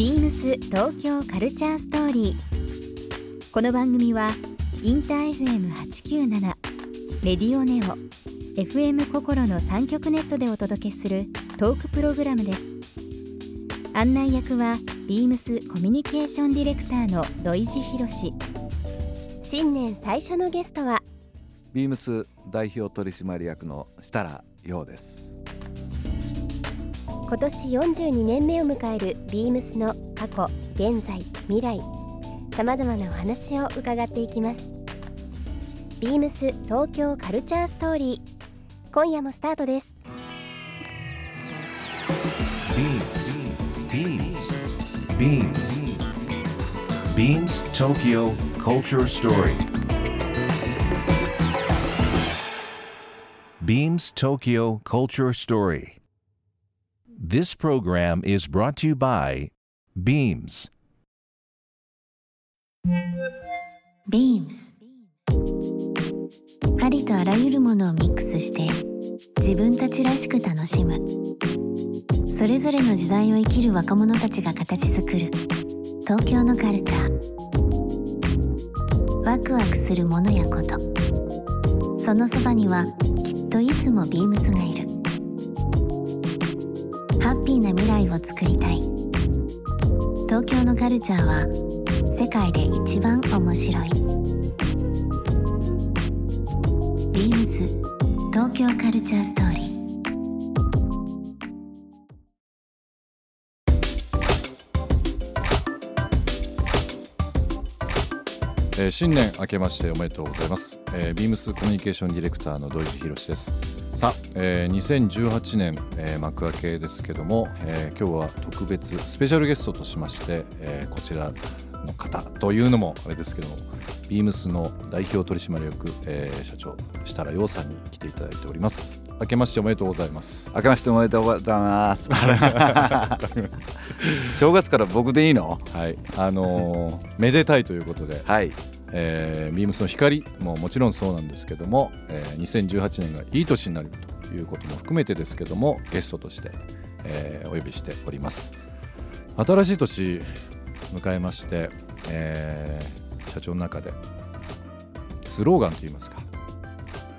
ビームス東京カルチャーストーリー。この番組はインター FM897 レディオネオ FM 心の三極ネットでお届けするトークプログラムです。案内役はビームスコミュニケーションディレクターの土井博志。新年最初のゲストはビームス代表取締役の設楽陽です今年42年目を迎えるビームスの過去現在未来。さまざまなお話を伺っていきます。ビームス東京カルチャーストーリー。今夜もスタートです。ビームスビームスビームスビームス東京 Culture Story Beams Tokyo Culture Story This program is brought to you by Beams. ビームスありとあらゆるものをミックスして自分たちらしく楽しむ。それぞれの時代を生きる若者たちが形作る東京のカルチャー。ワクワクするものやこと。そのそばにはきっといつもビームスがいる。ハッピーな未来を作りたい。東京のカルチャーは世界で一番面白い。ビームス東京カルチャーストー新年明けましておめでとうございます、えー、ビームスコミュニケーションディレクターの土井博志です。さあ、えー2018年、えー幕開けですけども、えー今日は特別スペシャルゲストとしまして、えーこちらの方というのもあれですけどもビームスの代表取締役、えー社長設楽陽さんに来ていただいております。明けましておめでとうございます。明けましておめでとうございます。正月から僕でいいの？はい。あのーめでたいということではいえー、ビームスの光ももちろんそうなんですけども、えー2018年がいい年になるということも含めてですけどもゲストとして、えーお呼びしております。新しい年迎えまして、えー社長の中でスローガンといいますか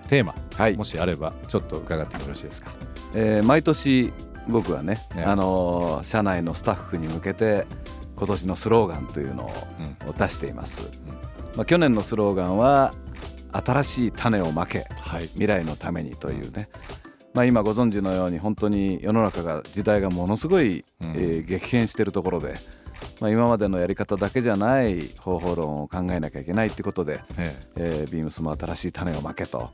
テーマ、はい。もしあればちょっと伺ってもよろしいですか？えー毎年僕はねねあのー社内のスタッフに向けて今年のスローガンというのをを出しています、まあ、去年のスローガンは新しい種をまけはい。未来のためにというね、まあ、今ご存知のように本当に世の中が時代がものすごい、うん。えー激変しているところで、まあ、今までのやり方だけじゃない方法論を考えなきゃいけないってことで、ええ。ービームスも新しい種をまけと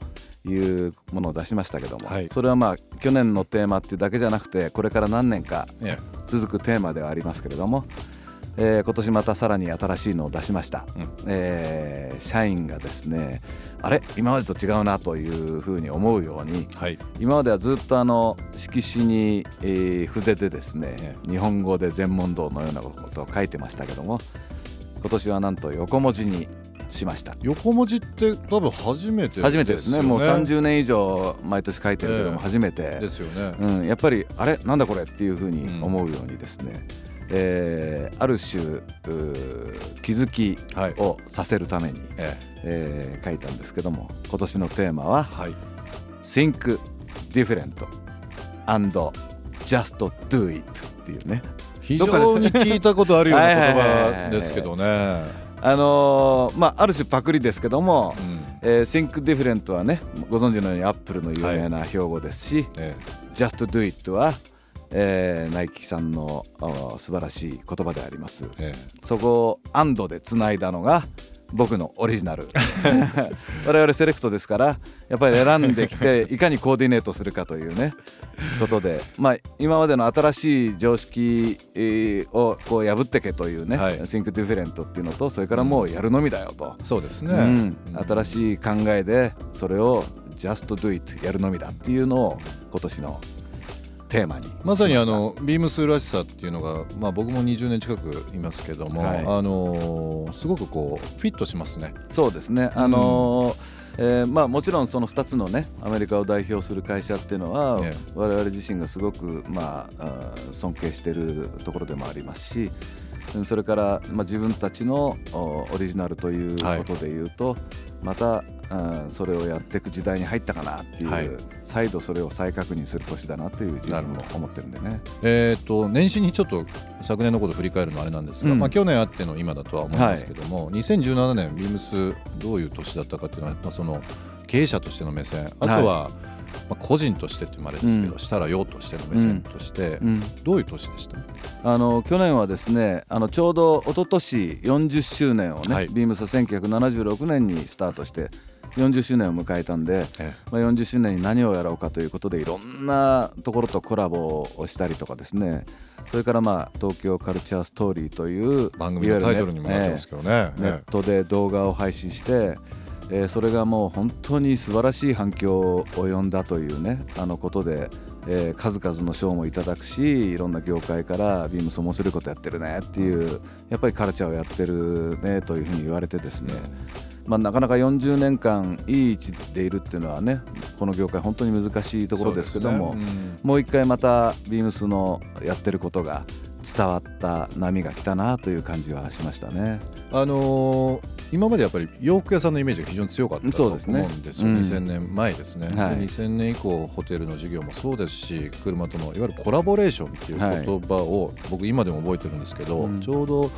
いうものを出しましたけども、はい。それはまあ去年のテーマっていうだけじゃなくてこれから何年かええ。続くテーマではありますけれども、えー今年またさらに新しいのを出しました、うん。えー社員がですねあれ？今までと違うなというふうに思うようにはい。今まではずっとあの色紙に、えー筆でですね、え日本語で全問答のようなことを書いてましたけども今年はなんと横文字にしました。横文字って多分初めて初めてですね。もう30年以上毎年書いてるけどもええ。初めて、ですよね、うん、やっぱりあれ？なんだこれ？っていうふうに思うようにですね、えーある種気づきはい。をさせるために、ええ。ー書いたんですけども今年のテーマはえはい。Think Different and Just Do It っていうね。非常に聞いたことあるような言 はいはいはいはい。葉ですけどね。あのーまあある種パクリですけども、うん。えー Think Different はねご存知のようにアップルの有名な標語ですし、え。Just Do It は、えーナイキさんのあ素晴らしい言葉であります。ええ。そこを「アンド」でつないだのが僕のオリジナル。我々セレクトですからやっぱり選んできて いかにコーディネートするかというねことでまあ今までの新しい常識えーをこう破ってけというね「はい。Think Different」っていうのとそれからもうやるのみだよと、そうですね。うん、新しい考えでそれを「Just Do It」やるのみだっていうのを今年のテーマに。まさにあのビームスらしさっていうのが、まあ、僕も20年近くいますけども、はい。あのーすごくこうフィットしますね。そうですね、あのーえーまあ、もちろんその2つのねアメリカを代表する会社っていうのは、ええ。我々自身がすごく、まあ、尊敬しているところでもありますしうんそれから、まあ、自分たちのおオリジナルということでいうと、またそれをやっていく時代に入ったかなっていう、はい。再度それを再確認する年だなという自分も思ってるんでね。えー、と年始にちょっと昨年のことを振り返るのはあれなんですが、うん。まあ、去年あっての今だとは思いますけども、2017年ビームスどういう年だったかっていうのは、まあ、その経営者としての目線あとは、まあ、個人としてっていうのもあれですけど、うん。したらよとしての目線として、うん。どういう年でした？あの去年はですねあのちょうど一昨年40周年をね、はい。ビームス1976年にスタートして40周年を迎えたんで、えまあ、40周年に何をやろうかということでいろんなところとコラボをしたりとかですね。それからまあ東京カルチャーストーリーという番組のタイトルにもなってますけどね。ネットで動画を配信して、えーそれがもう本当に素晴らしい反響を呼んだというねあのことで、えー数々の賞もいただくしいろんな業界からビームス面白いことやってるねっていうやっぱりカルチャーをやってるねというふうに言われてですね、まあ、なかなか40年間いい位置でいるっていうのはねこの業界本当に難しいところですけども、そうですね。もう一回またビームスのやってることが伝わった波が来たなという感じはしましたね。あのー今までやっぱり洋服屋さんのイメージが非常に強かったと思そうですね。うんですよ、うん。2000年前ですね、はい。で2000年以降ホテルの事業もそうですし車とのいわゆるコラボレーションっていう言葉を僕今でも覚えてるんですけど、うん。ちょうど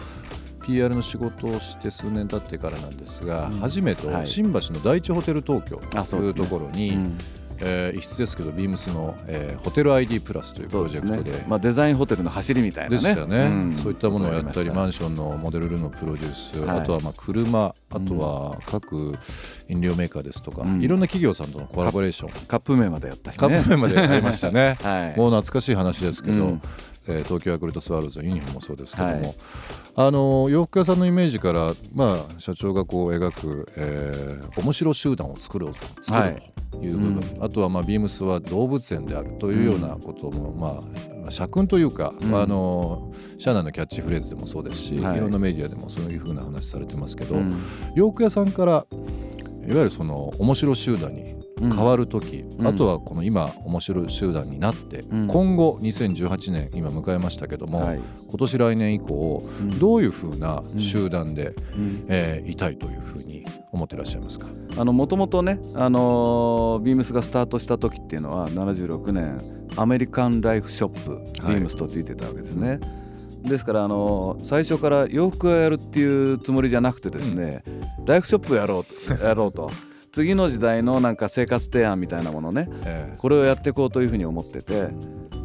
PR の仕事をして数年経ってからなんですが、うん。初めてはい。新橋の第一ホテル東京というところに、うん。えー一室ですけどビームスの、えーホテル ID プラスというプロジェクトで。ね。まあデザインホテルの走りみたいなね。でしたよね、ん。そういったものをやったりマンンションのモデルルームのプロデュース、はい。あとはまあ車あとは各飲料メーカーですとか、うん。いろんな企業さんとのコラボレーション、カップ麺までやったしね。カップ麺までやりましたね。はい。もう懐かしい話ですけど、うんえー東京ヤクルトスワローズのユニフォームもそうですけども、はい。あの洋服屋さんのイメージから、まあ、社長がこう描く、えー面白集団を作ろう作はいるという部分、あとは、まあ、ビームスは動物園であるというようなことも、まあ、社訓というか、うん。あの社内のキャッチフレーズでもそうですし、はい。い、ろんなメディアでもそういうふうな話されてますけど、うん。洋服屋さんからいわゆるその面白集団に変わる時、うん。あとはこの今面白い集団になって、うん。今後2018年今迎えましたけども、はい。今年来年以降、うん。どういうふうな集団で、うん。えーいたいというふうに思ってらっしゃいますか？あのもともとね、あのービームスがスタートした時っていうのは76年アメリカンライフショップ、はい。ビームスとついてたわけですね。ですから、あのー最初から洋服をやるっていうつもりじゃなくてですね、ライフショップをやろうとやろうと次の時代のなんか生活提案みたいなものね。えこれをやっていこうというふうに思ってて、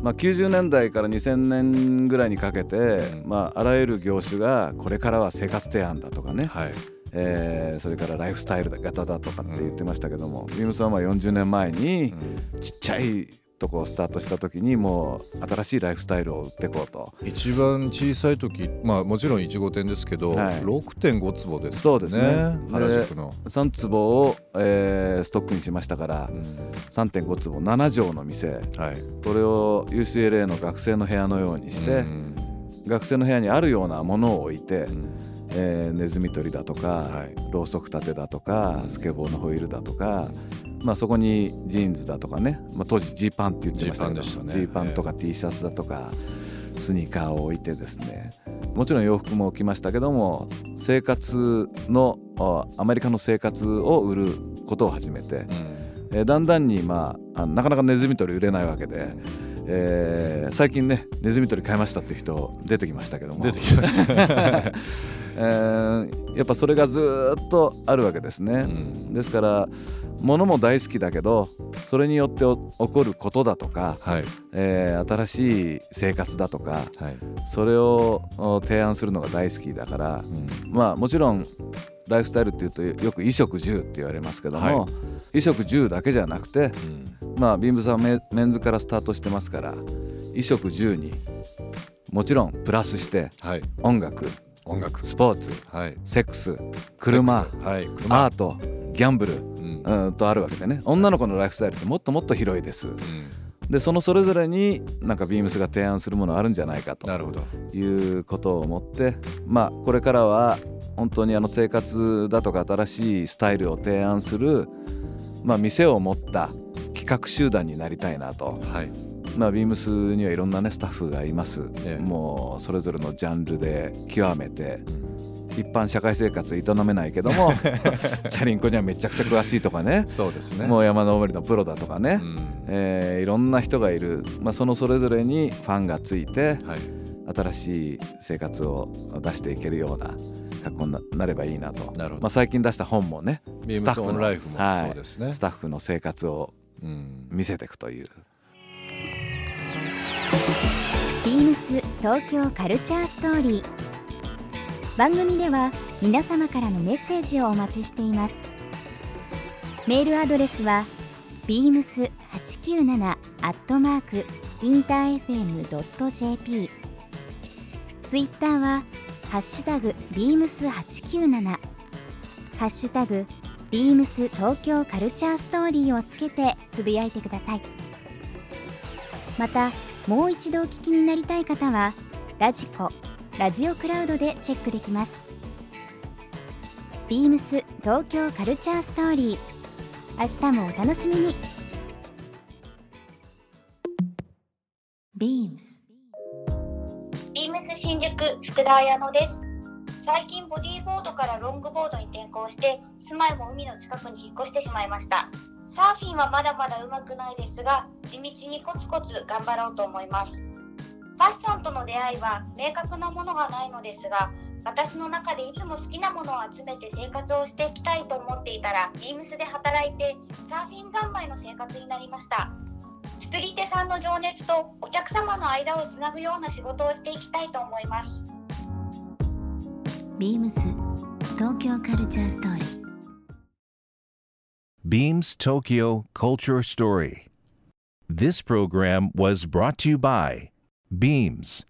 まあ、90年代から2000年ぐらいにかけて、うん。まあ、あらゆる業種がこれからは生活提案だとかね、はい。えーそれからライフスタイル型だとかって言ってましたけども、ビームスはまあ40年前にちっちゃいとこをスタートした時にもう新しいライフスタイルを売っていこうと。一番小さい時まあもちろん1号店ですけど、はい。6.5坪ですそうですね。原宿の、3坪を、えーストックにしましたからうん。3.5坪7畳の店。はい。これを UCLA の学生の部屋のようにして、うん。学生の部屋にあるようなものを置いて、うん。えーネズミ捕りだとか、はい。ろうそく立てだとかスケボーのホイールだとか、まあ、そこにジーンズだとかね、まあ、当時ジーパンって言ってましたけどジーね。パンとか T シャツだとかスニーカーを置いてですね。もちろん洋服も置きましたけども生活のあアメリカの生活を売ることを始めて、うん。えーだんだんに、まあ、あなかなかネズミ捕り売れないわけで、えー最近ねネズミ捕り買いましたっていう人出てきましたけども。出てきました、えーやっぱそれがずーっとあるわけですね、うん。ですから物も大好きだけどそれによってお起こることだとか、はい。えー新しい生活だとかはい、それをお提案するのが大好きだからうん。まあもちろんライフスタイルっていうとよく衣食住って言われますけども、はい衣食住だけじゃなくてうん。まあビームさんメメンズからスタートしてますから衣食住にもちろんプラスしてはい。音楽音楽。スポーツはい。セックス車セックス。はい。車。アートギャンブルうん。うんとあるわけでね。女の子のライフスタイルってもっともっと広いです。うん。でそのそれぞれになんかビームスが提案するものあるんじゃないかと。なるほど。いうことを思ってまあこれからは本当にあの生活だとか新しいスタイルを提案する、まあ、店を持った企画集団になりたいなと。はい。まあ、ビームスにはいろんなねスタッフがいます、ええ。もうそれぞれのジャンルで極めて一般社会生活営めないけども チャリンコにはめちゃくちゃ詳しいとかね。そうですね。もう山登りのプロだとかね、うん。えーいろんな人がいる、まあ、そのそれぞれにファンがついてはい。新しい生活を出していけるような格好にななればいいなと。なるほど。まあ、最近出した本もねビームスオンライフもそうですね。スタッフの生活をうん。見せていくという。ビームス東京カルチャーストーリー。番組では皆様からのメッセージをお待ちしています。メールアドレスは beams897 アットマークインター FM.jp ツイッターはハッシュタグ beams897 ハッシュタグ beams 東京カルチャーストーリーをつけてつぶやいてください。またもう一度お聞きになりたい方はラジコラジオクラウドでチェックできます。ビームス東京カルチャーストーリー。明日もお楽しみに。ビームス。新宿福田彩乃です。最近ボディーボードからロングボードに転向して住まいも海の近くに引っ越してしまいました。サーフィンはまだまだ上手くないですが地道にコツコツ頑張ろうと思います。ファッションとの出会いは明確なものがないのですが私の中でいつも好きなものを集めて生活をしていきたいと思っていたらビームスで働いてサーフィン三昧の生活になりました。作り手さんの情熱とお客様の間をつなぐような仕事をしていきたいと思いますビームス東京カルチャーストーリー Beams Tokyo Culture Story. This program was brought to you by Beams.